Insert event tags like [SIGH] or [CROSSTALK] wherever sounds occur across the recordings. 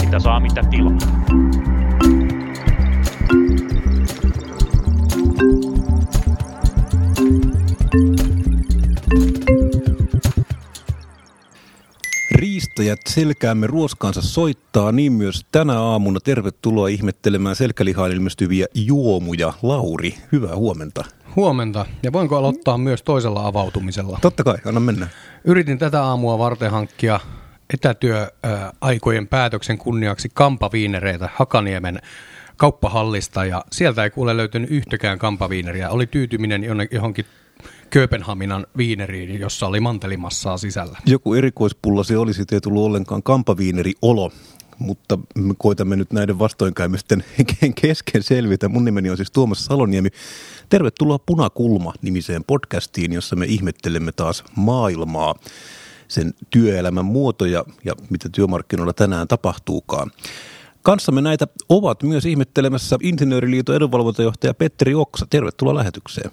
Mitä saa, mitä tilaa. Riistäjät selkäämme ruoskansa soittaa, niin myös tänä aamuna. Tervetuloa ihmettelemään selkälihaan ilmestyviä juomuja. Lauri, hyvää huomenta. Huomenta. Ja voinko aloittaa myös toisella avautumisella? Totta kai, anna mennä. Yritin tätä aamua varten hankkia etätyöaikojen päätöksen kunniaksi kampaviinereitä Hakaniemen kauppahallista ja sieltä ei kuule löytynyt yhtäkään kampaviineriä. Oli tyytyminen johonkin Kööpenhaminan viineriin, jossa oli mantelimassaa sisällä. Joku erikoispulla se olisi, ei tullut ollenkaan kampaviineri-olo, mutta me koitamme nyt näiden vastoinkäymisten [LAUGHS] kesken selvitä. Mun nimeni on siis Tuomas Saloniemi. Tervetuloa Punakulma-nimiseen podcastiin, jossa me ihmettelemme taas maailmaa, sen työelämän muotoja ja mitä työmarkkinoilla tänään tapahtuukaan. Kanssamme näitä ovat myös ihmettelemässä Insinööriliiton edunvalvontajohtaja Petteri Oksa. Tervetuloa lähetykseen.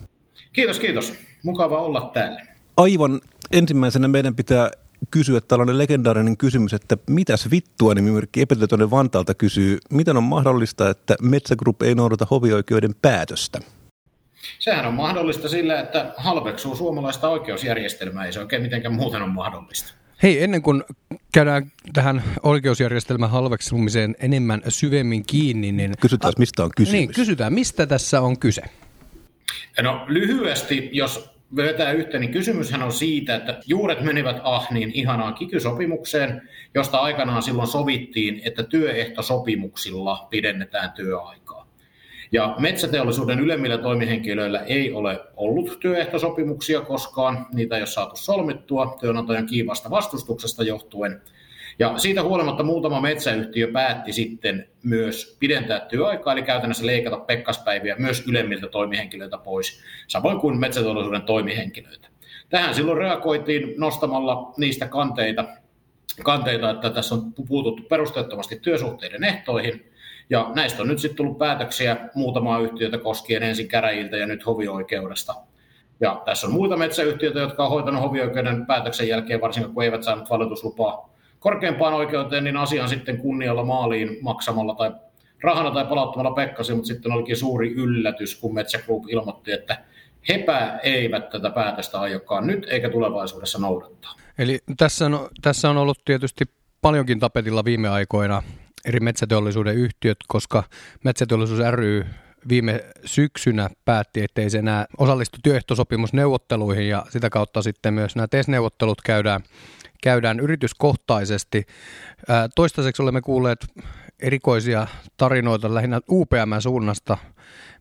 Kiitos, kiitos. Mukava olla täällä. Aivan ensimmäisenä meidän pitää kysyä tällainen legendaarinen kysymys, että mitäs vittua nimimerkki Epätietoinen Vantaalta kysyy, miten on mahdollista, että Metsä Group ei noudata hovioikeuden päätöstä? Sehän on mahdollista sillä, että halveksuu suomalaista oikeusjärjestelmää, ei se oikein mitenkään muuten on mahdollista. Hei, ennen kuin käydään tähän oikeusjärjestelmän halveksumiseen enemmän syvemmin kiinni, niin... Kysytään, mistä on kysymys. Niin, kysytään, mistä tässä on kyse? No lyhyesti, jos vetää yhteen, niin kysymyshän on siitä, että juuret menivät ah niin ihanaan kikysopimukseen, josta aikanaan silloin sovittiin, että työehtosopimuksilla pidennetään työaikaa. Ja metsäteollisuuden ylemmillä toimihenkilöillä ei ole ollut työehtosopimuksia koskaan, niitä ei ole saatu solmittua työnantajan kiivasta vastustuksesta johtuen – ja siitä huolimatta muutama metsäyhtiö päätti sitten myös pidentää työaikaa, eli käytännössä leikata pekkaspäiviä myös ylemmiltä toimihenkilöitä pois, samoin kuin metsäteollisuuden toimihenkilöitä. Tähän silloin reagoitiin nostamalla niistä kanteita, kanteita että tässä on puututtu perusteettomasti työsuhteiden ehtoihin, ja näistä on nyt sitten tullut päätöksiä muutamaa yhtiötä koskien ensin käräjiltä ja nyt hovioikeudesta. Ja tässä on muita metsäyhtiöitä, jotka on hoitanut hovioikeuden päätöksen jälkeen, varsinkin kun eivät saaneet valituslupaa korkeimpaan oikeuteen, niin asian sitten kunnialla maaliin maksamalla tai rahana tai palauttamalla Pekkasi, mutta sitten olikin suuri yllätys, kun Metsä Group ilmoitti, että hepä eivät tätä päätöstä aiokaan nyt eikä tulevaisuudessa noudattaa. Eli tässä on, tässä on ollut tietysti paljonkin tapetilla viime aikoina eri metsäteollisuuden yhtiöt, koska Metsäteollisuus ry viime syksynä päätti, ettei se enää osallistu työehtosopimusneuvotteluihin ja sitä kautta sitten myös nämä TES-neuvottelut käydään käydään yrityskohtaisesti. Toistaiseksi olemme kuulleet erikoisia tarinoita lähinnä UPM-suunnasta.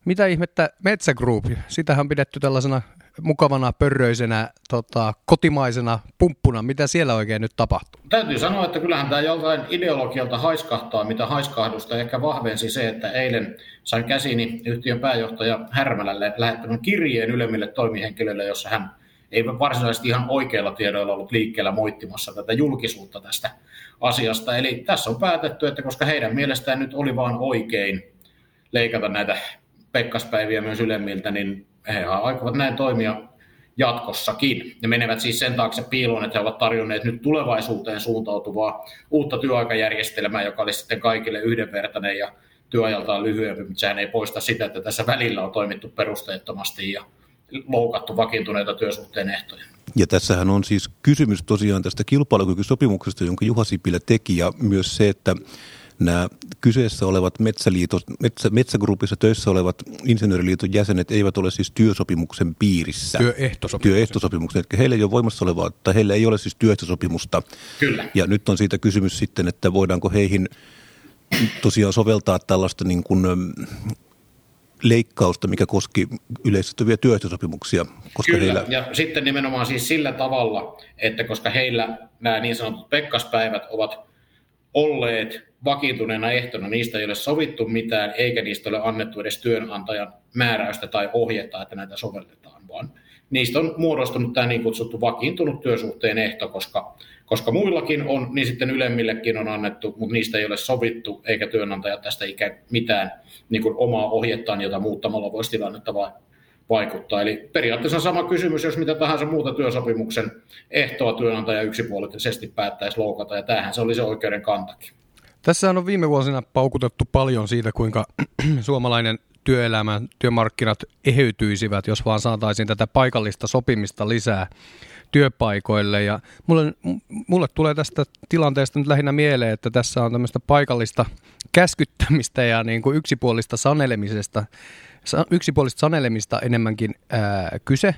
Mitä ihmettä Metsä Group? Sitähän on pidetty tällaisena mukavana, pörröisenä, tota, kotimaisena pumppuna. Mitä siellä oikein nyt tapahtuu? Täytyy sanoa, että kyllähän tämä joltain ideologialta haiskahtaa, mitä haiskahdusta ehkä vahvensi se, että eilen sain käsini yhtiön pääjohtaja Härmälälle lähettämän kirjeen ylemmille toimihenkilöille, jossa hän ei varsinaisesti ihan oikeilla tiedoilla ollut liikkeellä moittimassa tätä julkisuutta tästä asiasta. Eli tässä on päätetty, että koska heidän mielestään nyt oli vaan oikein leikata näitä pekkaspäiviä myös ylemmiltä, niin he aikovat näin toimia jatkossakin. Ne menevät siis sen taakse piiloon, että he ovat tarjonneet nyt tulevaisuuteen suuntautuvaa uutta työaikajärjestelmää, joka olisi sitten kaikille yhdenvertainen ja työajaltaan lyhyempi, mutta sehän ei poista sitä, että tässä välillä on toimittu perusteettomasti ja loukattu vakiintuneita työsuhteen ehtoja. Ja tässähän on siis kysymys tosiaan tästä kilpailukykysopimuksesta, jonka Juha Sipilä teki, ja myös se, että nämä kyseessä olevat metsäliitos, metsä, metsägruppissa töissä olevat insinööriliiton jäsenet eivät ole siis työsopimuksen piirissä. Työehtosopimuksen. Työehtosopimuksen. Eli heillä ei ole voimassa olevaa, tai heillä ei ole siis työehtosopimusta. Kyllä. Ja nyt on siitä kysymys sitten, että voidaanko heihin tosiaan soveltaa tällaista niin kuin leikkausta, mikä koski yleistettyviä työehtosopimuksia. Koska Kyllä, heillä... ja sitten nimenomaan siis sillä tavalla, että koska heillä nämä niin sanotut pekkaspäivät ovat olleet vakiintuneena ehtona, niistä ei ole sovittu mitään, eikä niistä ole annettu edes työnantajan määräystä tai ohjetta, että näitä sovelletaan, vaan niistä on muodostunut tämä niin kutsuttu vakiintunut työsuhteen ehto, koska koska muillakin on, niin sitten ylemmillekin on annettu, mutta niistä ei ole sovittu, eikä työnantaja tästä ikään mitään niin kuin omaa ohjettaan, jota muuttamalla voisi tilannetta vaan vaikuttaa. Eli periaatteessa sama kysymys, jos mitä tahansa muuta työsopimuksen ehtoa työnantaja yksipuolisesti päättäisi loukata, ja tämähän se oli se oikeuden kantakin. Tässä on viime vuosina paukutettu paljon siitä, kuinka [CLEARS THROAT] suomalainen työelämä, työmarkkinat eheytyisivät, jos vaan saataisiin tätä paikallista sopimista lisää työpaikoille. Ja mulle, mulle tulee tästä tilanteesta nyt lähinnä mieleen, että tässä on tämmöistä paikallista käskyttämistä ja niin kuin yksipuolista sanelemisesta, yksipuolista sanelemista enemmänkin ää, kyse.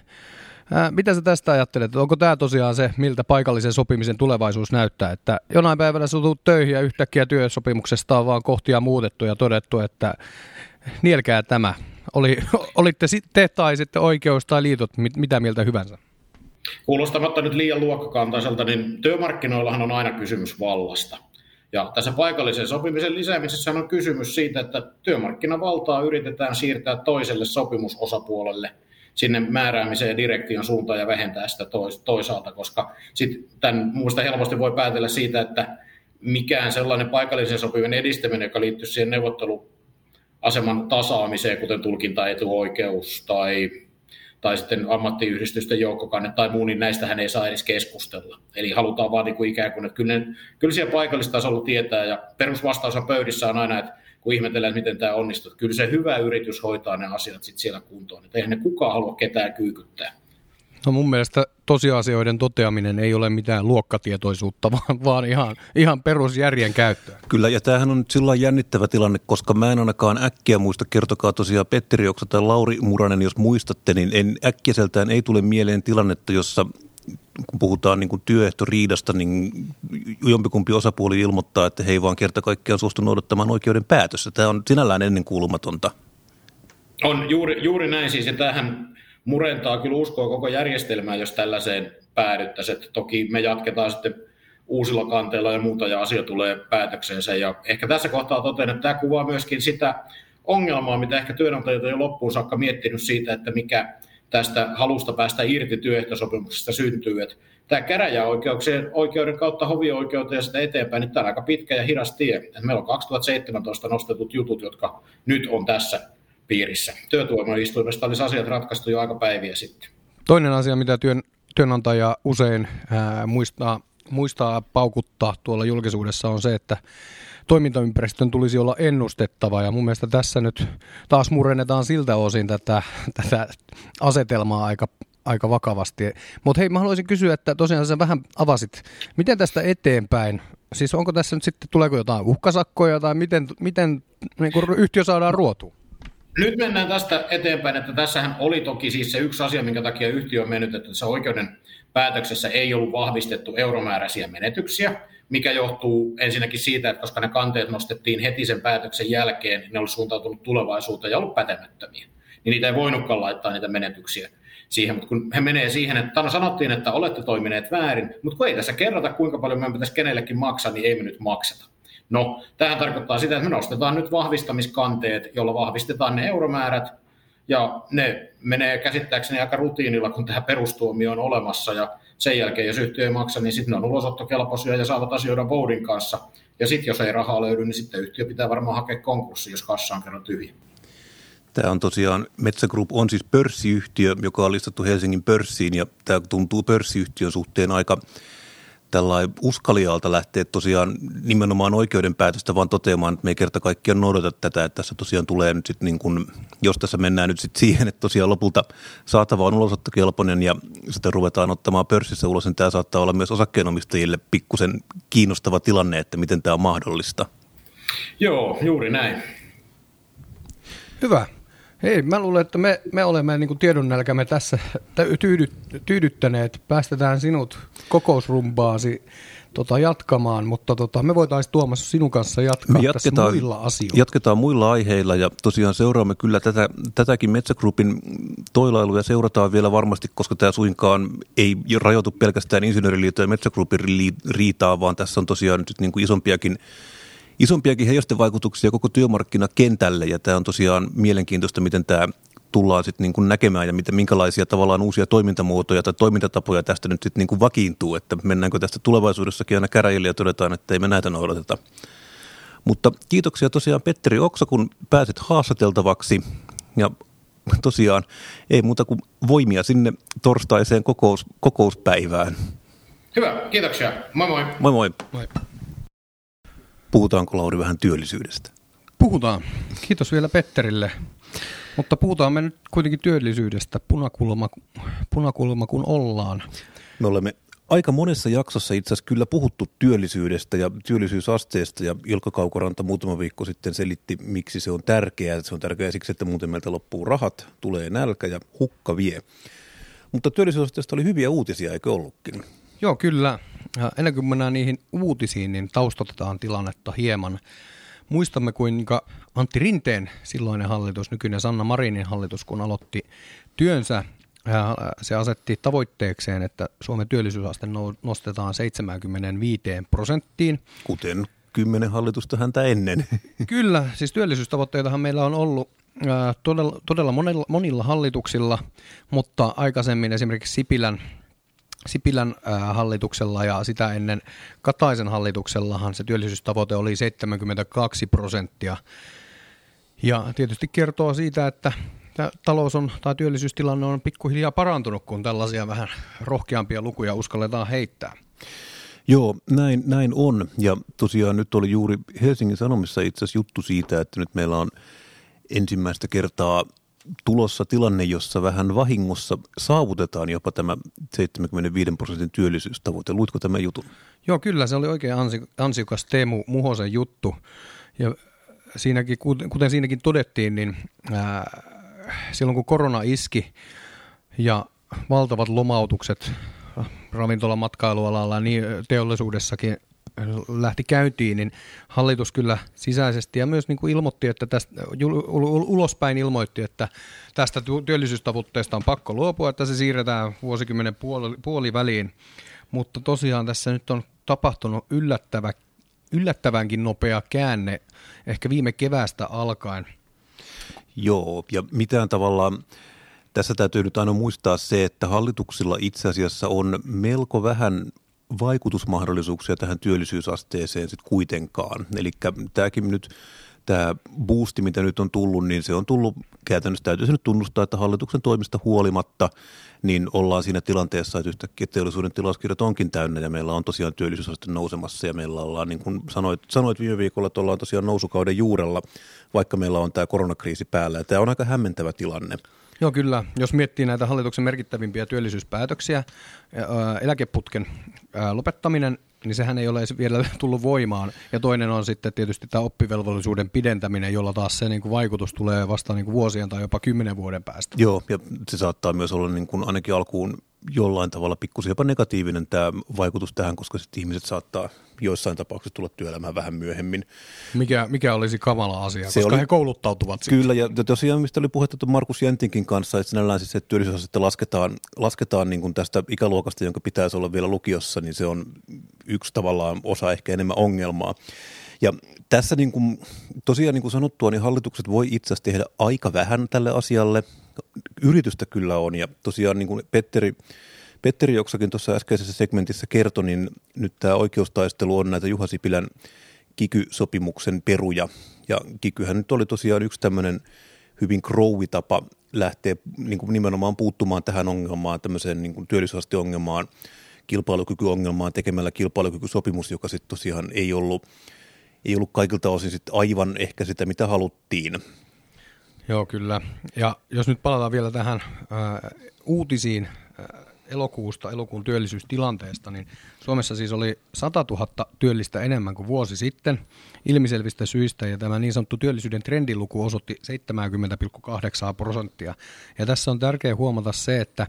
Ää, mitä sä tästä ajattelet? Onko tämä tosiaan se, miltä paikallisen sopimisen tulevaisuus näyttää? Että jonain päivänä sä töihin ja yhtäkkiä työsopimuksesta on vaan kohtia muutettu ja todettu, että nielkää tämä. Oli, [LAUGHS] olitte te tai sitten oikeus tai liitot, mit, mitä mieltä hyvänsä? Kuulostamatta nyt liian luokkakantaiselta, niin työmarkkinoillahan on aina kysymys vallasta. Ja tässä paikallisen sopimisen lisäämisessä on kysymys siitä, että työmarkkinavaltaa yritetään siirtää toiselle sopimusosapuolelle sinne määräämiseen ja direktion suuntaan ja vähentää sitä toisaalta, koska sitten tämän muusta helposti voi päätellä siitä, että mikään sellainen paikallisen sopimisen edistäminen, joka liittyy siihen neuvotteluaseman tasaamiseen, kuten tulkintaetuoikeus tai tai sitten ammattiyhdistysten joukkokanne tai muu, niin näistähän ei saa edes keskustella. Eli halutaan vaan niin kuin ikään kuin, että kyllä, ne, kyllä siellä paikallistasolla tietää, ja perusvastaus on pöydissä on aina, että kun ihmetellään, että miten tämä onnistuu, kyllä se hyvä yritys hoitaa ne asiat sitten siellä kuntoon. Että eihän ne kukaan halua ketään kyykyttää. No mun mielestä tosiasioiden toteaminen ei ole mitään luokkatietoisuutta, [LAUGHS] vaan, vaan ihan, ihan perusjärjen käyttöä. Kyllä, ja tämähän on nyt sillä jännittävä tilanne, koska mä en ainakaan äkkiä muista, kertokaa tosiaan Petteri Oksa tai Lauri Muranen, jos muistatte, niin en äkkiseltään ei tule mieleen tilannetta, jossa kun puhutaan niin kuin työehtoriidasta, niin jompikumpi osapuoli ilmoittaa, että he ei vaan kerta kaikkiaan suostu noudattamaan oikeuden päätössä. Tämä on sinällään ennenkuulumatonta. On juuri, juuri näin siis, ja tämähän murentaa kyllä uskoa koko järjestelmää, jos tällaiseen päädyttäisiin. toki me jatketaan sitten uusilla kanteilla ja muuta, ja asia tulee päätökseensä. Ja ehkä tässä kohtaa totean, että tämä kuvaa myöskin sitä ongelmaa, mitä ehkä työnantajat on jo loppuun saakka miettinyt siitä, että mikä tästä halusta päästä irti työehtosopimuksesta syntyy. Että tämä käräjäoikeuksien oikeuden kautta hovioikeuteen ja sitä eteenpäin, niin tämä on aika pitkä ja hidas tie. Että meillä on 2017 nostetut jutut, jotka nyt on tässä piirissä. Työtuomioistuimesta olisi asiat ratkaistu jo aika päiviä sitten. Toinen asia, mitä työn, työnantaja usein ää, muistaa, muistaa paukuttaa tuolla julkisuudessa on se, että toimintaympäristön tulisi olla ennustettava ja mun mielestä tässä nyt taas murennetaan siltä osin tätä, tätä asetelmaa aika, aika vakavasti. Mutta hei, mä haluaisin kysyä, että tosiaan sä vähän avasit, miten tästä eteenpäin, siis onko tässä nyt sitten, tuleeko jotain uhkasakkoja tai miten, miten niin yhtiö saadaan ruotuun? Nyt mennään tästä eteenpäin, että tässähän oli toki siis se yksi asia, minkä takia yhtiö on mennyt, että tässä oikeuden päätöksessä ei ollut vahvistettu euromääräisiä menetyksiä, mikä johtuu ensinnäkin siitä, että koska ne kanteet nostettiin heti sen päätöksen jälkeen, ne oli suuntautunut tulevaisuuteen ja ollut pätemättömiä, niin niitä ei voinutkaan laittaa niitä menetyksiä siihen, mutta kun he menee siihen, että no sanottiin, että olette toimineet väärin, mutta kun ei tässä kerrota, kuinka paljon meidän pitäisi kenellekin maksaa, niin ei me nyt makseta. No, tähän tarkoittaa sitä, että me nostetaan nyt vahvistamiskanteet, jolla vahvistetaan ne euromäärät, ja ne menee käsittääkseni aika rutiinilla, kun tähän perustuomio on olemassa, ja sen jälkeen, jos yhtiö ei maksa, niin sitten ne on ulosottokelpoisia ja saavat asioida Voudin kanssa. Ja sitten jos ei rahaa löydy, niin sitten yhtiö pitää varmaan hakea konkurssi, jos kassa on kerran tyhjä. Tämä on tosiaan, Metsä Group on siis pörssiyhtiö, joka on listattu Helsingin pörssiin ja tämä tuntuu pörssiyhtiön suhteen aika tällainen uskalialta lähteä tosiaan nimenomaan oikeudenpäätöstä vaan toteamaan, että me ei kerta kaikkiaan noudata tätä, että tässä tosiaan tulee nyt sitten niin kuin, jos tässä mennään nyt sitten siihen, että tosiaan lopulta saatava on ulosottokelpoinen ja sitä ruvetaan ottamaan pörssissä ulos, niin tämä saattaa olla myös osakkeenomistajille pikkusen kiinnostava tilanne, että miten tämä on mahdollista. Joo, juuri näin. Hyvä. Hei, mä luulen, että me, me olemme niin kuin tiedonnälkämme tässä tyydy, tyydyttäneet. Päästetään sinut kokousrumbaasi tota, jatkamaan, mutta tota, me voitaisiin Tuomas sinun kanssa jatkaa jatketaan, muilla asioilla. Jatketaan muilla aiheilla ja tosiaan seuraamme kyllä tätä, tätäkin Metsägrupin toilailuja seurataan vielä varmasti, koska tämä suinkaan ei rajoitu pelkästään Insinööriliiton ja Metsägrupin riitaa, vaan tässä on tosiaan nyt niin kuin isompiakin isompiakin heijastevaikutuksia koko työmarkkinakentälle ja tämä on tosiaan mielenkiintoista, miten tämä tullaan sitten niin kuin näkemään ja miten, minkälaisia tavallaan uusia toimintamuotoja tai toimintatapoja tästä nyt sitten niin kuin vakiintuu, että mennäänkö tästä tulevaisuudessakin aina käräjille ja todetaan, että ei me näitä noudateta. Mutta kiitoksia tosiaan Petteri Oksa, kun pääset haastateltavaksi ja tosiaan ei muuta kuin voimia sinne torstaiseen kokous, kokouspäivään. Hyvä, kiitoksia. Moi moi. Moi moi. Moi. Puhutaanko Lauri vähän työllisyydestä? Puhutaan. Kiitos vielä Petterille. Mutta puhutaan me nyt kuitenkin työllisyydestä, punakulma, punakulma kun ollaan. Me olemme aika monessa jaksossa itse asiassa kyllä puhuttu työllisyydestä ja työllisyysasteesta ja Ilkka Kaukoranta muutama viikko sitten selitti, miksi se on tärkeää. Se on tärkeää siksi, että muuten meiltä loppuu rahat, tulee nälkä ja hukka vie. Mutta työllisyysasteesta oli hyviä uutisia, eikö ollutkin? Joo, kyllä. Ja ennen kuin mennään niihin uutisiin, niin taustatetaan tilannetta hieman. Muistamme, kuinka Antti Rinteen silloinen hallitus, nykyinen Sanna Marinin hallitus, kun aloitti työnsä, se asetti tavoitteekseen, että Suomen työllisyysaste nostetaan 75 prosenttiin. Kuten kymmenen hallitusta häntä ennen. [LAUGHS] Kyllä, siis työllisyystavoitteitahan meillä on ollut todella, todella monilla, monilla hallituksilla, mutta aikaisemmin esimerkiksi Sipilän Sipilän hallituksella ja sitä ennen Kataisen hallituksellahan se työllisyystavoite oli 72 prosenttia. Ja tietysti kertoo siitä, että talous on, tai työllisyystilanne on pikkuhiljaa parantunut, kun tällaisia vähän rohkeampia lukuja uskalletaan heittää. Joo, näin, näin on. Ja tosiaan nyt oli juuri Helsingin Sanomissa itse asiassa juttu siitä, että nyt meillä on ensimmäistä kertaa tulossa tilanne, jossa vähän vahingossa saavutetaan jopa tämä 75 prosentin työllisyystavoite. Luitko tämä jutun? Joo, kyllä. Se oli oikein ansiokas Teemu Muhosen juttu. Ja siinäkin, kuten siinäkin todettiin, niin ää, silloin kun korona iski ja valtavat lomautukset ravintolan matkailualalla ja niin teollisuudessakin lähti käyntiin, niin hallitus kyllä sisäisesti ja myös niin kuin ilmoitti, että tästä, ulospäin ilmoitti, että tästä työllisyystavoitteesta on pakko luopua, että se siirretään vuosikymmenen puoli, puoliväliin. Mutta tosiaan tässä nyt on tapahtunut yllättävä, yllättävänkin nopea käänne ehkä viime keväästä alkaen. Joo, ja mitään tavallaan tässä täytyy nyt aina muistaa se, että hallituksilla itse asiassa on melko vähän vaikutusmahdollisuuksia tähän työllisyysasteeseen sitten kuitenkaan. Eli tämäkin nyt, tämä boosti, mitä nyt on tullut, niin se on tullut käytännössä, täytyy nyt tunnustaa, että hallituksen toimista huolimatta, niin ollaan siinä tilanteessa, että yhtäkkiä teollisuuden tilauskirjat onkin täynnä ja meillä on tosiaan työllisyysaste nousemassa ja meillä ollaan, niin kuin sanoit, sanoit viime viikolla, että ollaan tosiaan nousukauden juurella, vaikka meillä on tämä koronakriisi päällä ja tämä on aika hämmentävä tilanne. Joo, kyllä. Jos miettii näitä hallituksen merkittävimpiä työllisyyspäätöksiä, eläkeputken lopettaminen, niin sehän ei ole vielä [LAUGHS] tullut voimaan. Ja toinen on sitten tietysti tämä oppivelvollisuuden pidentäminen, jolla taas se niin kuin vaikutus tulee vasta niin kuin vuosien tai jopa kymmenen vuoden päästä. Joo, ja se saattaa myös olla niin kuin ainakin alkuun jollain tavalla pikkusen jopa negatiivinen tämä vaikutus tähän, koska sitten ihmiset saattaa joissain tapauksissa tulla työelämään vähän myöhemmin. Mikä, mikä olisi kamala asia, se koska oli, he kouluttautuvat Kyllä, ja tosiaan mistä oli puhetta Markus Jentinkin kanssa, että sinällään siis, että työllisyysastetta lasketaan, lasketaan niin kuin tästä ikäluokasta, jonka pitäisi olla vielä lukiossa, niin se on yksi tavallaan osa ehkä enemmän ongelmaa. Ja tässä niin kuin, tosiaan niin kuin sanottua, niin hallitukset voi itse asiassa tehdä aika vähän tälle asialle. Yritystä kyllä on, ja tosiaan niin kuin Petteri Petteri Joksakin tuossa äskeisessä segmentissä kertoi, niin nyt tämä oikeustaistelu on näitä Juha Sipilän kikysopimuksen peruja. Ja kikyhän nyt oli tosiaan yksi tämmöinen hyvin krouvitapa lähteä niin kuin nimenomaan puuttumaan tähän ongelmaan, tämmöiseen niin työllisyysasteongelmaan, kilpailukykyongelmaan tekemällä kilpailukykysopimus, joka sitten tosiaan ei ollut, ei ollut kaikilta osin sit aivan ehkä sitä, mitä haluttiin. Joo, kyllä. Ja jos nyt palataan vielä tähän ää, uutisiin, elokuusta, elokuun työllisyystilanteesta, niin Suomessa siis oli 100 000 työllistä enemmän kuin vuosi sitten ilmiselvistä syistä, ja tämä niin sanottu työllisyyden trendiluku osoitti 70,8 prosenttia. Ja tässä on tärkeää huomata se, että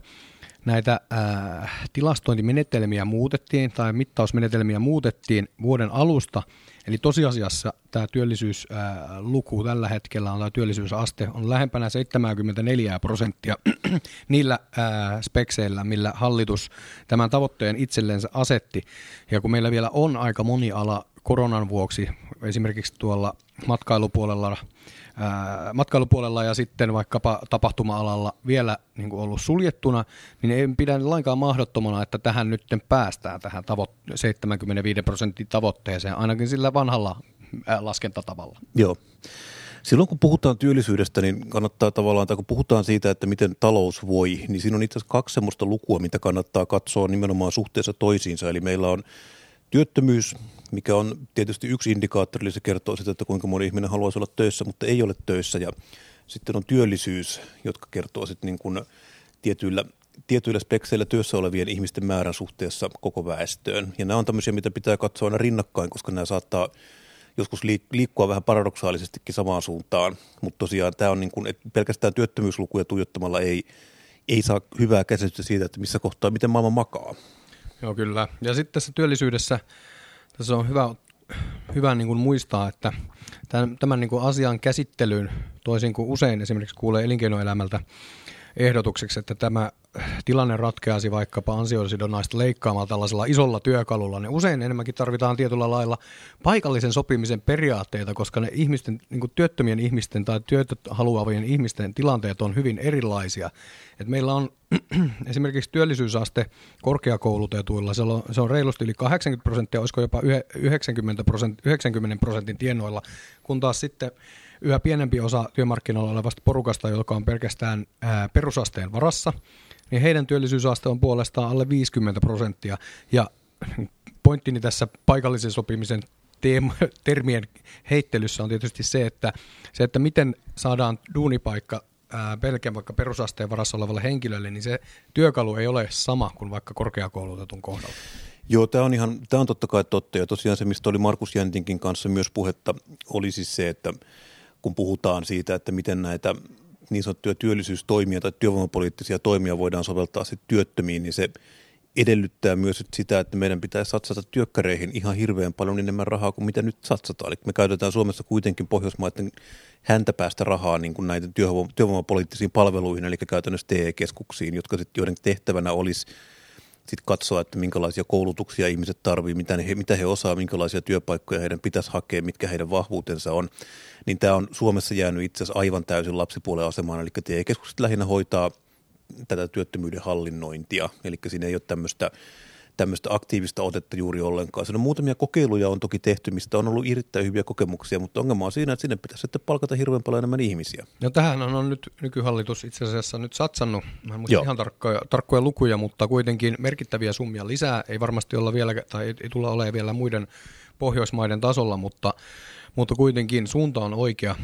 näitä äh, tilastointimenetelmiä muutettiin tai mittausmenetelmiä muutettiin vuoden alusta – Eli tosiasiassa tämä työllisyysluku tällä hetkellä on, tämä työllisyysaste on lähempänä 74 prosenttia [CLEARS THROAT] niillä ää, spekseillä, millä hallitus tämän tavoitteen itsellensä asetti. Ja kun meillä vielä on aika moni ala koronan vuoksi, esimerkiksi tuolla matkailupuolella matkailupuolella ja sitten vaikkapa tapahtuma-alalla vielä niin kuin ollut suljettuna, niin ei pidä lainkaan mahdottomana, että tähän nyt päästään tähän tavo- 75 prosentin tavoitteeseen, ainakin sillä vanhalla laskentatavalla. Joo. Silloin kun puhutaan työllisyydestä, niin kannattaa tavallaan, tai kun puhutaan siitä, että miten talous voi, niin siinä on itse asiassa kaksi sellaista lukua, mitä kannattaa katsoa nimenomaan suhteessa toisiinsa. Eli meillä on työttömyys, mikä on tietysti yksi indikaattori, eli se kertoo sitä, että kuinka moni ihminen haluaisi olla töissä, mutta ei ole töissä. Ja sitten on työllisyys, jotka kertoo sitten niin kuin tietyillä, tietyillä spekseillä työssä olevien ihmisten määrän suhteessa koko väestöön. Ja nämä on tämmöisiä, mitä pitää katsoa aina rinnakkain, koska nämä saattaa joskus liikkua vähän paradoksaalisestikin samaan suuntaan. Mutta tosiaan tämä on niin kuin, että pelkästään työttömyyslukuja tuijottamalla ei, ei saa hyvää käsitystä siitä, että missä kohtaa, miten maailma makaa. Joo, kyllä. Ja sitten tässä työllisyydessä tässä on hyvä, hyvä niin kuin muistaa, että tämän, tämän niin kuin asian käsittelyyn, toisin kuin usein esimerkiksi kuulee elinkeinoelämältä ehdotukseksi, että tämä tilanne ratkeasi vaikkapa ansiosidonnaista leikkaamalla tällaisella isolla työkalulla, niin usein enemmänkin tarvitaan tietyllä lailla paikallisen sopimisen periaatteita, koska ne ihmisten, niin työttömien ihmisten tai työtä haluavien ihmisten tilanteet on hyvin erilaisia. Et meillä on [CLEARS THROAT] esimerkiksi työllisyysaste korkeakoulutetuilla, se on, se on reilusti yli 80 prosenttia, olisiko jopa 90 prosentin, 90 prosentin tienoilla, kun taas sitten yhä pienempi osa työmarkkinoilla olevasta porukasta, joka on pelkästään ää, perusasteen varassa, niin heidän työllisyysaste on puolestaan alle 50 prosenttia. Ja pointtini tässä paikallisen sopimisen teema, termien heittelyssä on tietysti se, että, se, että miten saadaan duunipaikka pelkän vaikka perusasteen varassa olevalle henkilölle, niin se työkalu ei ole sama kuin vaikka korkeakoulutetun kohdalla. Joo, tämä on, ihan, tämä on totta kai totta. Ja tosiaan se, mistä oli Markus Jäntinkin kanssa myös puhetta, oli siis se, että kun puhutaan siitä, että miten näitä niin sanottuja työllisyystoimia tai työvoimapoliittisia toimia voidaan soveltaa sitten työttömiin, niin se edellyttää myös sitä, että meidän pitää satsata työkkäreihin ihan hirveän paljon enemmän rahaa kuin mitä nyt satsataan. Eli me käytetään Suomessa kuitenkin Pohjoismaiden häntä päästä rahaa niin kuin näitä työvoimapoliittisiin palveluihin, eli käytännössä TE-keskuksiin, jotka sit, joiden tehtävänä olisi sit katsoa, että minkälaisia koulutuksia ihmiset tarvitsevat, mitä he, mitä he osaa, minkälaisia työpaikkoja heidän pitäisi hakea, mitkä heidän vahvuutensa on. Niin tämä on Suomessa jäänyt itse asiassa aivan täysin lapsipuolen asemaan, eli TE-keskukset lähinnä hoitaa tätä työttömyyden hallinnointia, eli siinä ei ole tämmöistä tämmöistä aktiivista otetta juuri ollenkaan. Siinä on muutamia kokeiluja on toki tehty, mistä on ollut erittäin hyviä kokemuksia, mutta ongelma on siinä, että sinne pitäisi sitten palkata hirveän paljon enemmän ihmisiä. No tähän on nyt nykyhallitus itse asiassa nyt satsannut, mä en muista ihan tarkkoja, tarkkoja lukuja, mutta kuitenkin merkittäviä summia lisää. Ei varmasti olla vielä, tai ei, ei tulla olemaan vielä muiden Pohjoismaiden tasolla, mutta, mutta kuitenkin suunta on oikea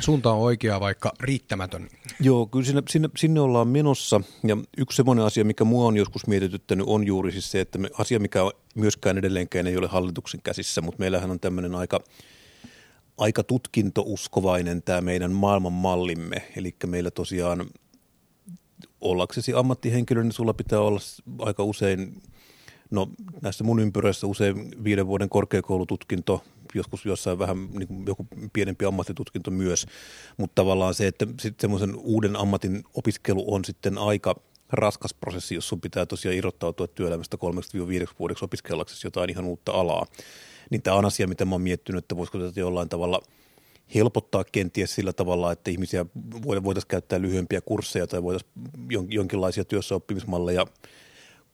Suunta on oikea, vaikka riittämätön. Joo, kyllä sinne, sinne, sinne ollaan menossa. Ja yksi semmoinen asia, mikä mua on joskus mietityttänyt, on juuri siis se, että me, asia, mikä myöskään edelleenkään ei ole hallituksen käsissä, mutta meillähän on tämmöinen aika, aika tutkintouskovainen tämä meidän maailman mallimme. Eli meillä tosiaan ollaksesi ammattihenkilö, niin sulla pitää olla aika usein, no näissä mun ympyröissä usein viiden vuoden korkeakoulututkinto, joskus jossain vähän niin kuin joku pienempi ammattitutkinto myös, mutta tavallaan se, että semmoisen uuden ammatin opiskelu on sitten aika raskas prosessi, jos sun pitää tosiaan irrottautua työelämästä kolmeksi viideksi vuodeksi opiskellaksesi jotain ihan uutta alaa. Niin tämä on asia, mitä mä oon miettinyt, että voisiko tätä jollain tavalla helpottaa kenties sillä tavalla, että ihmisiä voitaisiin käyttää lyhyempiä kursseja tai voitaisiin jonkinlaisia työssäoppimismalleja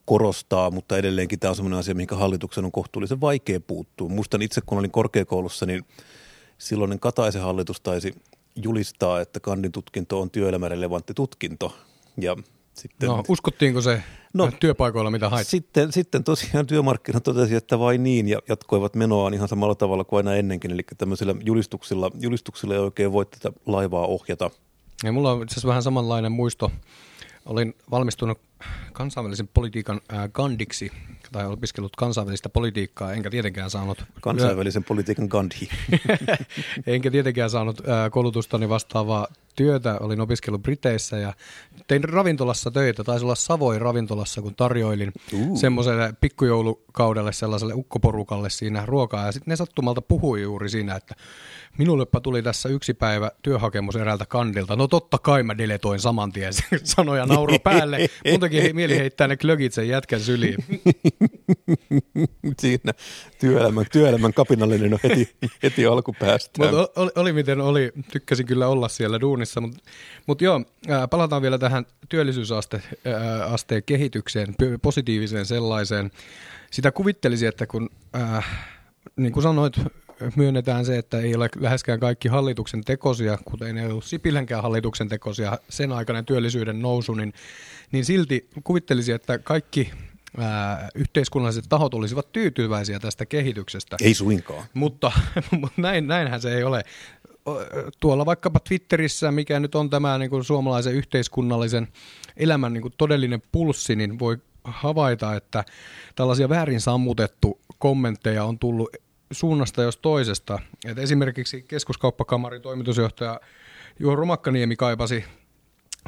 korostaa, mutta edelleenkin tämä on sellainen asia, mihin hallituksen on kohtuullisen vaikea puuttua. Muistan itse, kun olin korkeakoulussa, niin silloinen Kataisen hallitus taisi julistaa, että kanditutkinto on työelämärelevantti tutkinto. Ja sitten, no, uskottiinko se no, työpaikoilla, mitä hait? Sitten, sitten tosiaan työmarkkinat totesi, että vain niin, ja jatkoivat menoaan ihan samalla tavalla kuin aina ennenkin. Eli tämmöisillä julistuksilla, julistuksilla ei oikein voi tätä laivaa ohjata. Ja mulla on itse asiassa vähän samanlainen muisto. Olin valmistunut kansainvälisen politiikan äh, Gandiksi, tai opiskellut kansainvälistä politiikkaa, enkä tietenkään saanut... Kansainvälisen politiikan Gandhi. [LAUGHS] enkä tietenkään saanut äh, koulutustani vastaavaa työtä, olin opiskellut Briteissä ja tein ravintolassa töitä, taisi olla Savoin ravintolassa, kun tarjoilin uh. semmoiselle pikkujoulukaudelle sellaiselle ukkoporukalle siinä ruokaa. Ja sitten ne sattumalta puhui juuri siinä, että minullepa tuli tässä yksi päivä työhakemus eräältä kandilta. No totta kai mä deletoin saman tien [LAUGHS] sanoja nauro päälle. Muutenkin mieli heittää ne klögit sen jätkän syliin. [LAUGHS] Siinä työelämän, työelämän kapinallinen on heti, heti alkupäästä. Mutta oli, oli, miten oli, tykkäsin kyllä olla siellä duunissa. Mutta mut joo, palataan vielä tähän työllisyysasteen kehitykseen, positiiviseen sellaiseen. Sitä kuvittelisi, että kun, äh, niin kuin sanoit, myönnetään se, että ei ole läheskään kaikki hallituksen tekosia, kuten ei ollut Sipilänkään hallituksen tekosia, sen aikainen työllisyyden nousu, niin, niin silti kuvittelisi, että kaikki ää, yhteiskunnalliset tahot olisivat tyytyväisiä tästä kehityksestä. Ei suinkaan. Mutta, [LAUGHS] mutta näin, näinhän se ei ole. Tuolla vaikkapa Twitterissä, mikä nyt on tämä niin kuin suomalaisen yhteiskunnallisen elämän niin kuin todellinen pulssi, niin voi havaita, että tällaisia väärin sammutettu kommentteja on tullut suunnasta jos toisesta. Et esimerkiksi keskuskauppakamarin toimitusjohtaja Juho Romakkaniemi kaipasi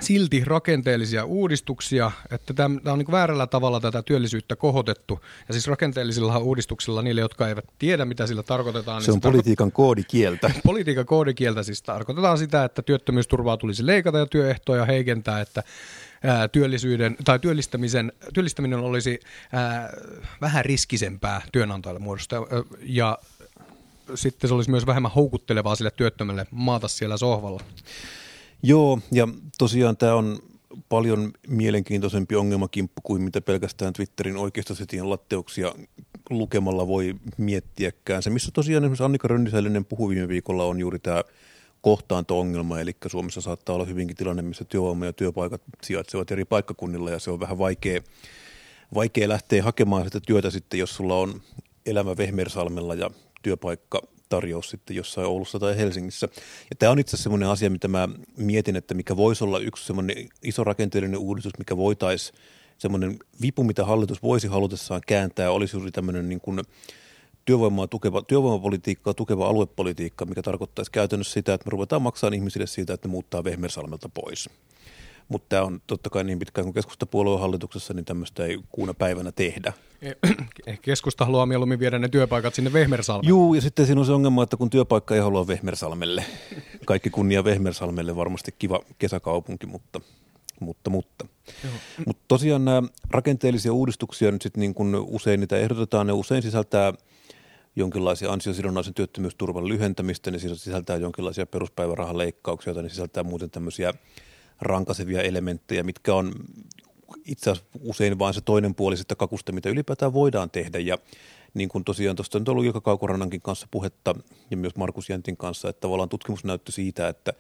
silti rakenteellisia uudistuksia, että tämä on niin väärällä tavalla tätä työllisyyttä kohotettu. Ja siis rakenteellisilla uudistuksilla niille, jotka eivät tiedä, mitä sillä tarkoitetaan. Se niin on se politiikan tarko- koodikieltä. [LAUGHS] politiikan koodikieltä siis tarkoitetaan sitä, että työttömyysturvaa tulisi leikata ja työehtoja heikentää, että ää, työllisyyden tai työllistämisen, työllistäminen olisi ää, vähän riskisempää työnantajalle muodosta ja sitten se olisi myös vähemmän houkuttelevaa sille työttömälle maata siellä sohvalla. Joo, ja tosiaan tämä on paljon mielenkiintoisempi ongelmakimppu kuin mitä pelkästään Twitterin oikeistosetien latteuksia lukemalla voi miettiäkään. Se, missä tosiaan esimerkiksi Annika Rönnisällinen puhui viime viikolla, on juuri tämä kohtaanto-ongelma, eli Suomessa saattaa olla hyvinkin tilanne, missä työvoima ja työpaikat sijaitsevat eri paikkakunnilla, ja se on vähän vaikea, vaikea lähteä hakemaan sitä työtä sitten, jos sulla on elämä Vehmersalmella ja työpaikka tarjous sitten jossain Oulussa tai Helsingissä. Ja tämä on itse asiassa semmoinen asia, mitä mä mietin, että mikä voisi olla yksi semmoinen iso rakenteellinen uudistus, mikä voitaisiin semmoinen vipu, mitä hallitus voisi halutessaan kääntää, olisi juuri tämmöinen niin kuin työvoimaa tukeva, työvoimapolitiikkaa tukeva aluepolitiikka, mikä tarkoittaisi käytännössä sitä, että me ruvetaan maksamaan ihmisille siitä, että ne muuttaa Vehmersalmelta pois. Mutta tämä on totta kai niin pitkään kuin keskustapuolue hallituksessa, niin tämmöistä ei kuuna päivänä tehdä. Keskusta haluaa mieluummin viedä ne työpaikat sinne Vehmersalmelle. Joo, ja sitten siinä on se ongelma, että kun työpaikka ei halua Vehmersalmelle. Kaikki kunnia Vehmersalmelle, varmasti kiva kesäkaupunki, mutta mutta, mutta. Mutta tosiaan nämä rakenteellisia uudistuksia nyt sitten niin kun usein niitä ehdotetaan, ne usein sisältää jonkinlaisia ansiosidonnaisen työttömyysturvan lyhentämistä, ne sisältää jonkinlaisia peruspäivärahaleikkauksia, tai ne sisältää muuten tämmöisiä rankasevia elementtejä, mitkä on itse asiassa usein vain se toinen puoli sitä kakusta, mitä ylipäätään voidaan tehdä. Ja niin kuin tosiaan tuosta on ollut Ilka Kaukorannankin kanssa puhetta ja myös Markus Jäntin kanssa, että tavallaan tutkimus näyttö siitä, että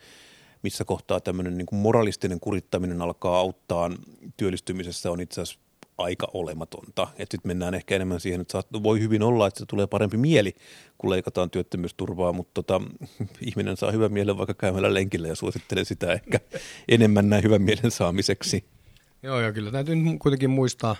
missä kohtaa tämmöinen niin kuin moralistinen kurittaminen alkaa auttaa työllistymisessä on itse asiassa aika olematonta. Sitten mennään ehkä enemmän siihen, että saat, voi hyvin olla, että se tulee parempi mieli, kun leikataan työttömyysturvaa, mutta tota, [LAUGHS] ihminen saa hyvän mielen vaikka käymällä lenkillä ja suosittelen sitä ehkä [LAUGHS] enemmän näin hyvän mielen saamiseksi. Joo, ja kyllä täytyy kuitenkin muistaa,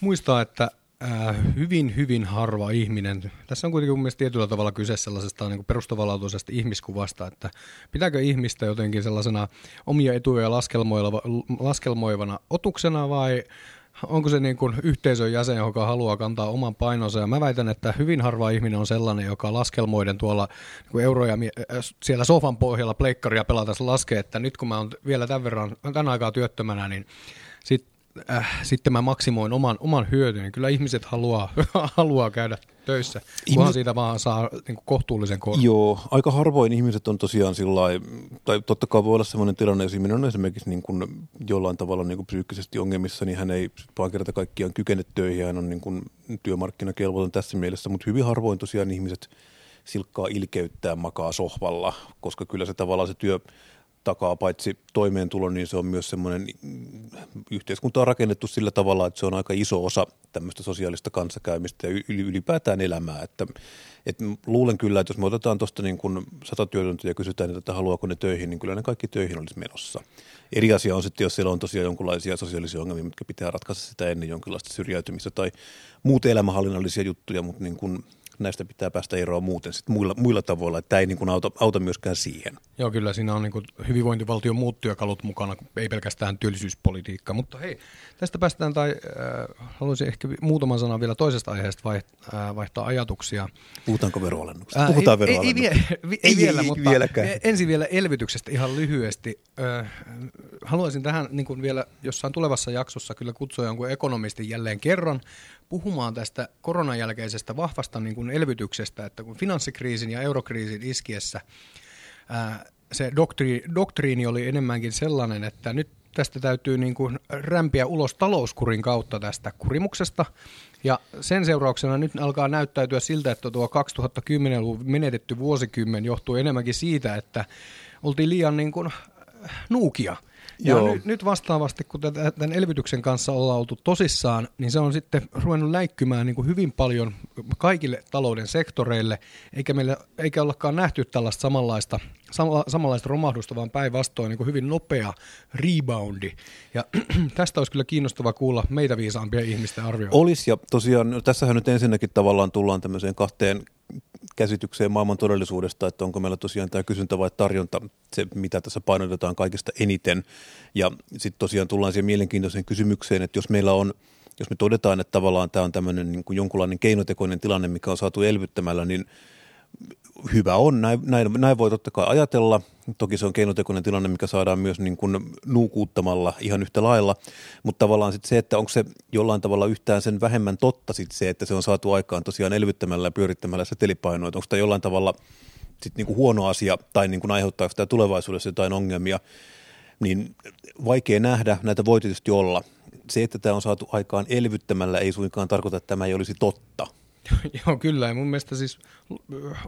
muistaa että äh, hyvin, hyvin harva ihminen, tässä on kuitenkin mun mielestä tietyllä tavalla kyse sellaisesta niin perustavanlaatuisesta ihmiskuvasta, että pitääkö ihmistä jotenkin sellaisena omia etuja laskelmoivana otuksena vai onko se niin kuin yhteisön jäsen, joka haluaa kantaa oman painonsa. Ja mä väitän, että hyvin harva ihminen on sellainen, joka laskelmoiden tuolla niin euroja äh, siellä sofan pohjalla pleikkaria pelata laskee, että nyt kun mä oon vielä tämän verran, tämän aikaa työttömänä, niin äh, sitten mä maksimoin oman, oman hyötyn, niin kyllä ihmiset haluaa, [LAUGHS] haluaa käydä töissä, kunhan Ihmiset... siitä vaan saa niin kuin kohtuullisen kohdon. Joo, aika harvoin ihmiset on tosiaan sillä tai totta kai voi olla sellainen tilanne, jos ihminen on esimerkiksi niin kuin jollain tavalla niin kuin psyykkisesti ongelmissa, niin hän ei vaan kerta kaikkiaan kykene töihin, hän on niin kuin työmarkkinakelvoton tässä mielessä, mutta hyvin harvoin tosiaan ihmiset silkkaa ilkeyttää makaa sohvalla, koska kyllä se tavallaan se työ takaa paitsi toimeentulo, niin se on myös semmoinen, yhteiskunta on rakennettu sillä tavalla, että se on aika iso osa tämmöistä sosiaalista kanssakäymistä ja ylipäätään elämää. Että, että luulen kyllä, että jos me otetaan tuosta niin kuin sata työtöntä ja kysytään, että haluaako ne töihin, niin kyllä ne kaikki töihin olisi menossa. Eri asia on sitten, jos siellä on tosiaan jonkinlaisia sosiaalisia ongelmia, mitkä pitää ratkaista sitä ennen jonkinlaista syrjäytymistä tai muuten elämänhallinnallisia juttuja, mutta niin kuin näistä pitää päästä eroon muuten sit muilla, muilla tavoilla, että tämä ei niin kuin auta, auta myöskään siihen. Joo, kyllä siinä on niin kuin hyvinvointivaltion muut työkalut mukana, ei pelkästään työllisyyspolitiikka. Mutta hei, tästä päästään, tai äh, haluaisin ehkä muutaman sanan vielä toisesta aiheesta vaihtaa, äh, vaihtaa ajatuksia. Puhutaanko veroalennuksesta? Äh, Puhutaan ei. Ei, ei, ei, ei, ei vielä, [LAUGHS] mutta vieläkään. E- ensin vielä elvytyksestä ihan lyhyesti. Äh, haluaisin tähän niin kuin vielä jossain tulevassa jaksossa kyllä kutsua jonkun ekonomistin jälleen kerran puhumaan tästä koronan jälkeisestä vahvasta niin kuin elvytyksestä, että kun finanssikriisin ja eurokriisin iskiessä ää, se doktri, doktriini oli enemmänkin sellainen, että nyt tästä täytyy niin kuin rämpiä ulos talouskurin kautta tästä kurimuksesta. Ja sen seurauksena nyt alkaa näyttäytyä siltä, että tuo 2010-luvun menetetty vuosikymmen johtuu enemmänkin siitä, että oltiin liian niin kuin nuukia – ja Joo. Nyt, nyt vastaavasti, kun tämän elvytyksen kanssa ollaan oltu tosissaan, niin se on sitten ruvennut läikkymään niin kuin hyvin paljon kaikille talouden sektoreille, eikä, meillä, eikä ollakaan nähty tällaista samanlaista, sama, samanlaista romahdusta, vaan päinvastoin niin kuin hyvin nopea reboundi. Ja [CLEARS THROAT] tästä olisi kyllä kiinnostava kuulla meitä viisaampia ihmisten arvioita. Olisi, ja tosiaan no, tässähän nyt ensinnäkin tavallaan tullaan tämmöiseen kahteen käsitykseen maailman todellisuudesta, että onko meillä tosiaan tämä kysyntä vai tarjonta, se mitä tässä painotetaan kaikista eniten. Ja sitten tosiaan tullaan siihen mielenkiintoiseen kysymykseen, että jos meillä on, jos me todetaan, että tavallaan tämä on tämmöinen niin kuin jonkunlainen keinotekoinen tilanne, mikä on saatu elvyttämällä, niin hyvä on, näin, näin, näin voi totta kai ajatella. Toki se on keinotekoinen tilanne, mikä saadaan myös niin kuin nuukuuttamalla ihan yhtä lailla, mutta tavallaan sitten se, että onko se jollain tavalla yhtään sen vähemmän totta sitten se, että se on saatu aikaan tosiaan elvyttämällä ja pyörittämällä setelipainoa, onko tämä jollain tavalla sitten niin kuin huono asia tai niin kuin aiheuttaako tämä tulevaisuudessa jotain ongelmia, niin vaikea nähdä, näitä voi tietysti olla. Se, että tämä on saatu aikaan elvyttämällä ei suinkaan tarkoita, että tämä ei olisi totta – [LAUGHS] Joo, kyllä. Ja mun mielestä siis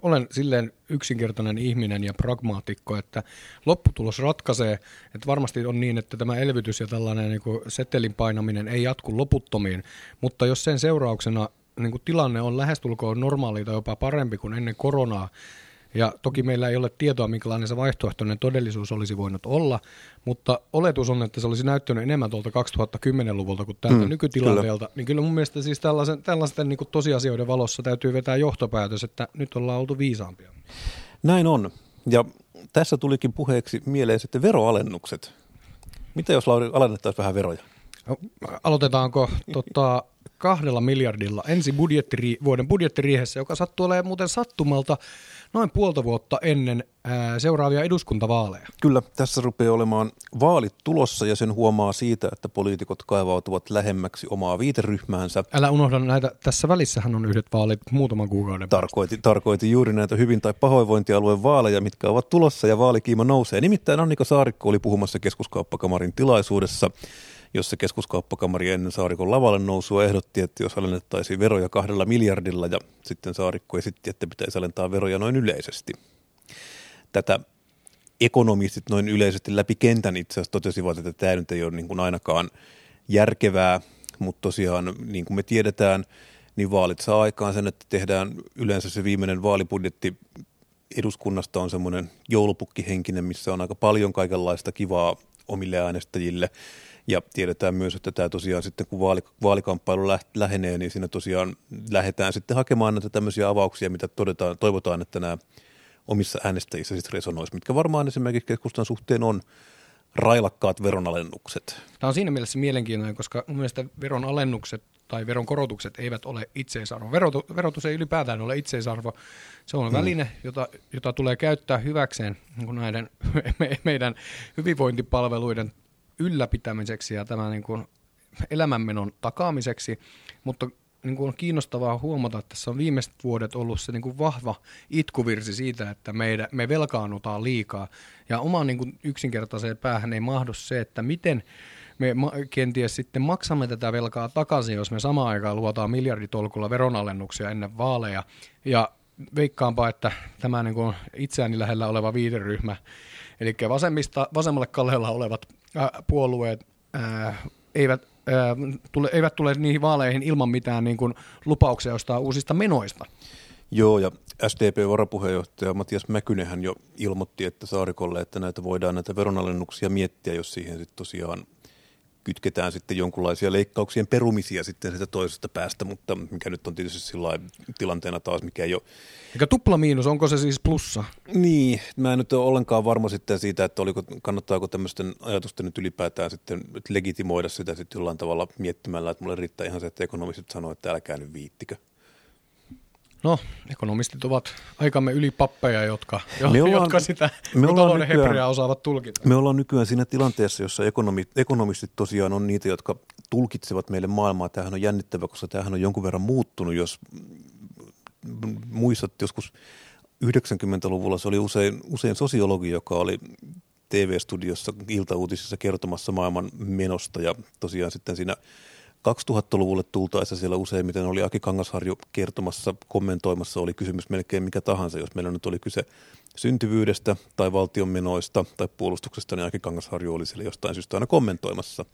olen silleen yksinkertainen ihminen ja pragmaatikko, että lopputulos ratkaisee, että varmasti on niin, että tämä elvytys ja tällainen niin kuin setelin painaminen ei jatku loputtomiin, mutta jos sen seurauksena niin kuin tilanne on lähestulkoon normaali tai jopa parempi kuin ennen koronaa, ja toki meillä ei ole tietoa, minkälainen se vaihtoehtoinen todellisuus olisi voinut olla, mutta oletus on, että se olisi näyttänyt enemmän tuolta 2010-luvulta kuin tältä mm, nykytilanteelta. Kyllä. Niin kyllä mun mielestä siis tällaisen, tällaisten niin tosiasioiden valossa täytyy vetää johtopäätös, että nyt ollaan oltu viisaampia. Näin on. Ja tässä tulikin puheeksi mieleen sitten veroalennukset. Mitä jos Lauri alennettaisiin vähän veroja? No, aloitetaanko tota, kahdella miljardilla ensi budjettiri, vuoden budjettiriihessä, joka sattuu olemaan muuten sattumalta noin puolta vuotta ennen ää, seuraavia eduskuntavaaleja. Kyllä, tässä rupeaa olemaan vaalit tulossa ja sen huomaa siitä, että poliitikot kaivautuvat lähemmäksi omaa viiteryhmäänsä. Älä unohda näitä, tässä välissähän on yhdet vaalit muutaman kuukauden tarkoitin, tarkoitin juuri näitä hyvin- tai pahoinvointialueen vaaleja, mitkä ovat tulossa ja vaalikiima nousee. Nimittäin Annika Saarikko oli puhumassa keskuskauppakamarin tilaisuudessa jossa keskuskauppakamari ennen Saarikon lavalle nousua ehdotti, että jos alennettaisiin veroja kahdella miljardilla ja sitten Saarikko esitti, että pitäisi alentaa veroja noin yleisesti. Tätä ekonomistit noin yleisesti läpi kentän itse asiassa totesivat, että tämä nyt ei ole niin kuin ainakaan järkevää, mutta tosiaan niin kuin me tiedetään, niin vaalit saa aikaan sen, että tehdään yleensä se viimeinen vaalibudjetti eduskunnasta on semmoinen joulupukkihenkinen, missä on aika paljon kaikenlaista kivaa omille äänestäjille – ja tiedetään myös, että tämä tosiaan sitten kun vaali, vaalikamppailu lähenee, niin siinä tosiaan lähdetään sitten hakemaan näitä tämmöisiä avauksia, mitä todetaan, toivotaan, että nämä omissa äänestäjissä sitten resonoisi, mitkä varmaan esimerkiksi keskustan suhteen on railakkaat veronalennukset. Tämä on siinä mielessä mielenkiintoinen, koska mun mielestä veronalennukset tai veronkorotukset eivät ole itseisarvo. Verotus ei ylipäätään ole itseisarvo. Se on mm. väline, jota, jota tulee käyttää hyväkseen niin näiden [LAUGHS] me, meidän hyvinvointipalveluiden ylläpitämiseksi ja tämän niin kuin elämänmenon takaamiseksi, mutta niin kuin on kiinnostavaa huomata, että tässä on viimeiset vuodet ollut se niin kuin vahva itkuvirsi siitä, että meidän, me velkaannutaan liikaa. Ja omaan niin kuin yksinkertaiseen päähän ei mahdu se, että miten me ma- kenties sitten maksamme tätä velkaa takaisin, jos me samaan aikaan luotaan miljarditolkulla veronalennuksia ennen vaaleja. Ja veikkaanpa, että tämä niin kuin itseäni lähellä oleva viiteryhmä, eli vasemmista, vasemmalle kalleella olevat puolueet ää, eivät, ää, tule, eivät tule niihin vaaleihin ilman mitään niin kuin lupauksia jostain uusista menoista. Joo, ja SDP-varapuheenjohtaja Matias Mäkynenhän jo ilmoitti, että Saarikolle, että näitä voidaan näitä veronalennuksia miettiä, jos siihen sitten tosiaan kytketään sitten jonkunlaisia leikkauksien perumisia sitten sitä toisesta päästä, mutta mikä nyt on tietysti sillä tilanteena taas, mikä ei ole... Eikä tupla miinus, onko se siis plussa? Niin, mä en nyt ole ollenkaan varma sitten siitä, että oliko, kannattaako tämmöisten ajatusten nyt ylipäätään sitten legitimoida sitä sitten jollain tavalla miettimällä, että mulle riittää ihan se, että ekonomistit sanoo, että älkää nyt viittikö. No, ekonomistit ovat aikamme ylipappeja, jotka, jo, me ollaan, jotka sitä me talouden hebreaa osaavat tulkita. Me ollaan nykyään siinä tilanteessa, jossa ekonomi, ekonomistit tosiaan on niitä, jotka tulkitsevat meille maailmaa. Tämähän on jännittävä, koska tämähän on jonkun verran muuttunut, jos muistat joskus 90-luvulla se oli usein, usein sosiologi, joka oli TV-studiossa iltauutisissa kertomassa maailman menosta ja tosiaan sitten siinä 2000-luvulle tultaessa siellä useimmiten oli Aki Kangasharju kertomassa, kommentoimassa, oli kysymys melkein mikä tahansa, jos meillä nyt oli kyse syntyvyydestä tai valtion menoista tai puolustuksesta, niin Aki Kangasharju oli siellä jostain syystä aina kommentoimassa.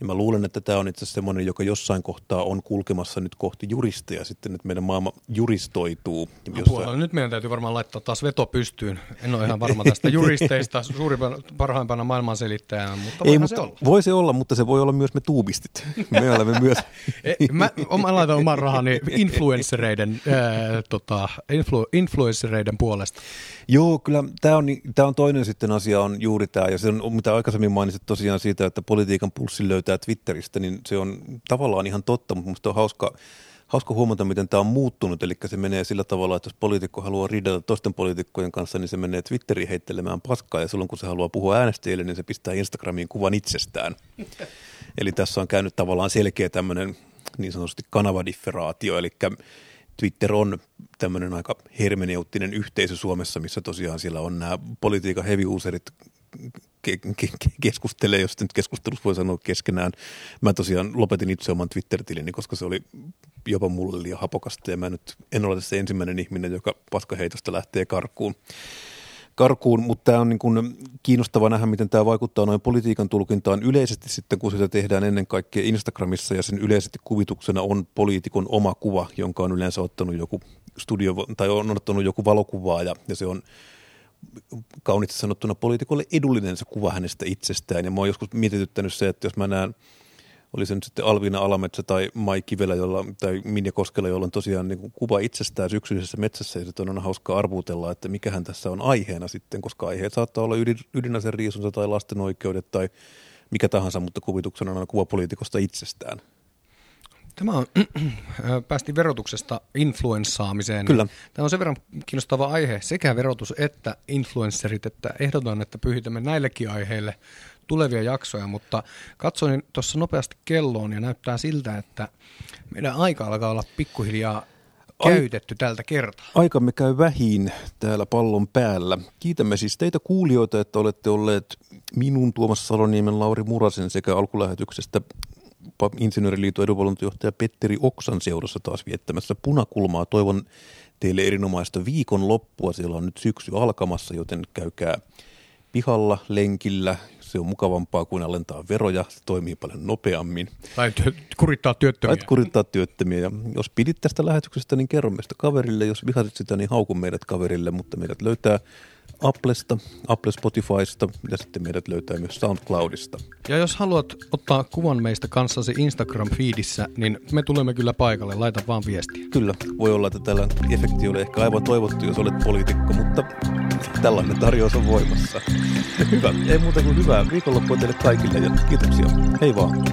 Ja mä luulen, että tämä on itse asiassa semmoinen, joka jossain kohtaa on kulkemassa nyt kohti juristeja sitten, että meidän maailma juristoituu. Jossain... Nyt meidän täytyy varmaan laittaa taas veto pystyyn. En ole ihan varma tästä [LAUGHS] juristeista suurimpana, parhaimpana maailmanselittäjänä, mutta Ei, mutta se olla. Voi se olla, mutta se voi olla myös me tuubistit. [LAUGHS] Me olemme myös... [LAUGHS] E, mä, mä laitan oman rahani influenssereiden, äh, tota, influ, influenssereiden puolesta. Joo, kyllä tämä on, tämä on toinen sitten asia, on juuri tämä, ja se on, mitä aikaisemmin mainitsit tosiaan siitä, että politiikan pulssi löytää Twitteristä, niin se on tavallaan ihan totta, mutta minusta on hauska, hauska huomata, miten tämä on muuttunut, eli se menee sillä tavalla, että jos poliitikko haluaa riidellä toisten poliitikkojen kanssa, niin se menee Twitteriin heittelemään paskaa, ja silloin kun se haluaa puhua äänestäjille, niin se pistää Instagramiin kuvan itsestään. [LAUGHS] Eli tässä on käynyt tavallaan selkeä tämmöinen niin sanotusti kanavadifferaatio, eli Twitter on tämmöinen aika hermeneuttinen yhteisö Suomessa, missä tosiaan siellä on nämä politiikan heavy-userit ke- ke- keskustelee, jos nyt keskustelussa voi sanoa keskenään. Mä tosiaan lopetin itse oman Twitter-tilini, koska se oli jopa mulle liian hapokasta ja mä nyt en ole se ensimmäinen ihminen, joka paskaheitosta lähtee karkuun. karkuun mutta tämä on niin kuin kiinnostava nähdä, miten tämä vaikuttaa noin politiikan tulkintaan yleisesti sitten, kun sitä tehdään ennen kaikkea Instagramissa ja sen yleisesti kuvituksena on poliitikon oma kuva, jonka on yleensä ottanut joku studio tai on ottanut joku valokuvaa ja, ja se on kauniisti sanottuna poliitikolle edullinen se kuva hänestä itsestään. Ja mä oon joskus mietityttänyt se, että jos mä näen, oli se nyt sitten Alvina Alametsä tai Mai Kivelä jolla, tai Minja Koskela, jolla on tosiaan niin kuin kuva itsestään syksyisessä metsässä, ja sitten on aina hauskaa arvutella, että mikähän tässä on aiheena sitten, koska aiheet saattaa olla ydin, ydinaseen riisunta tai lasten oikeudet tai mikä tahansa, mutta kuvituksena on aina kuva poliitikosta itsestään. Tämä on, [CLEARS THROAT] päästiin verotuksesta influenssaamiseen. Kyllä. Tämä on sen verran kiinnostava aihe, sekä verotus että influencerit, että ehdotan, että pyhitämme näillekin aiheille tulevia jaksoja, mutta katsoin tuossa nopeasti kelloon ja näyttää siltä, että meidän aika alkaa olla pikkuhiljaa käytetty tältä kertaa. Aikamme käy vähin täällä pallon päällä. Kiitämme siis teitä kuulijoita, että olette olleet minun Tuomas Saloniemen Lauri Murasen sekä alkulähetyksestä Insinööriliiton edunvalvontajohtaja Petteri Oksan seurassa taas viettämässä punakulmaa. Toivon teille erinomaista viikon loppua. Siellä on nyt syksy alkamassa, joten käykää pihalla, lenkillä. Se on mukavampaa kuin alentaa veroja. Se toimii paljon nopeammin. Tai ty- kurittaa työttömiä. Tai kurittaa työttömiä. Ja jos pidit tästä lähetyksestä, niin kerro meistä kaverille. Jos vihasit sitä, niin hauku meidät kaverille. Mutta meidät löytää Applesta, Apple Spotifysta ja sitten meidät löytää myös SoundCloudista. Ja jos haluat ottaa kuvan meistä kanssasi Instagram-feedissä, niin me tulemme kyllä paikalle, laita vaan viestiä. Kyllä, voi olla, että tällä efekti oli ehkä aivan toivottu, jos olet poliitikko, mutta tällainen tarjous on voimassa. Hyvä, ei muuta kuin hyvää viikonloppua teille kaikille ja kiitoksia. Hei vaan.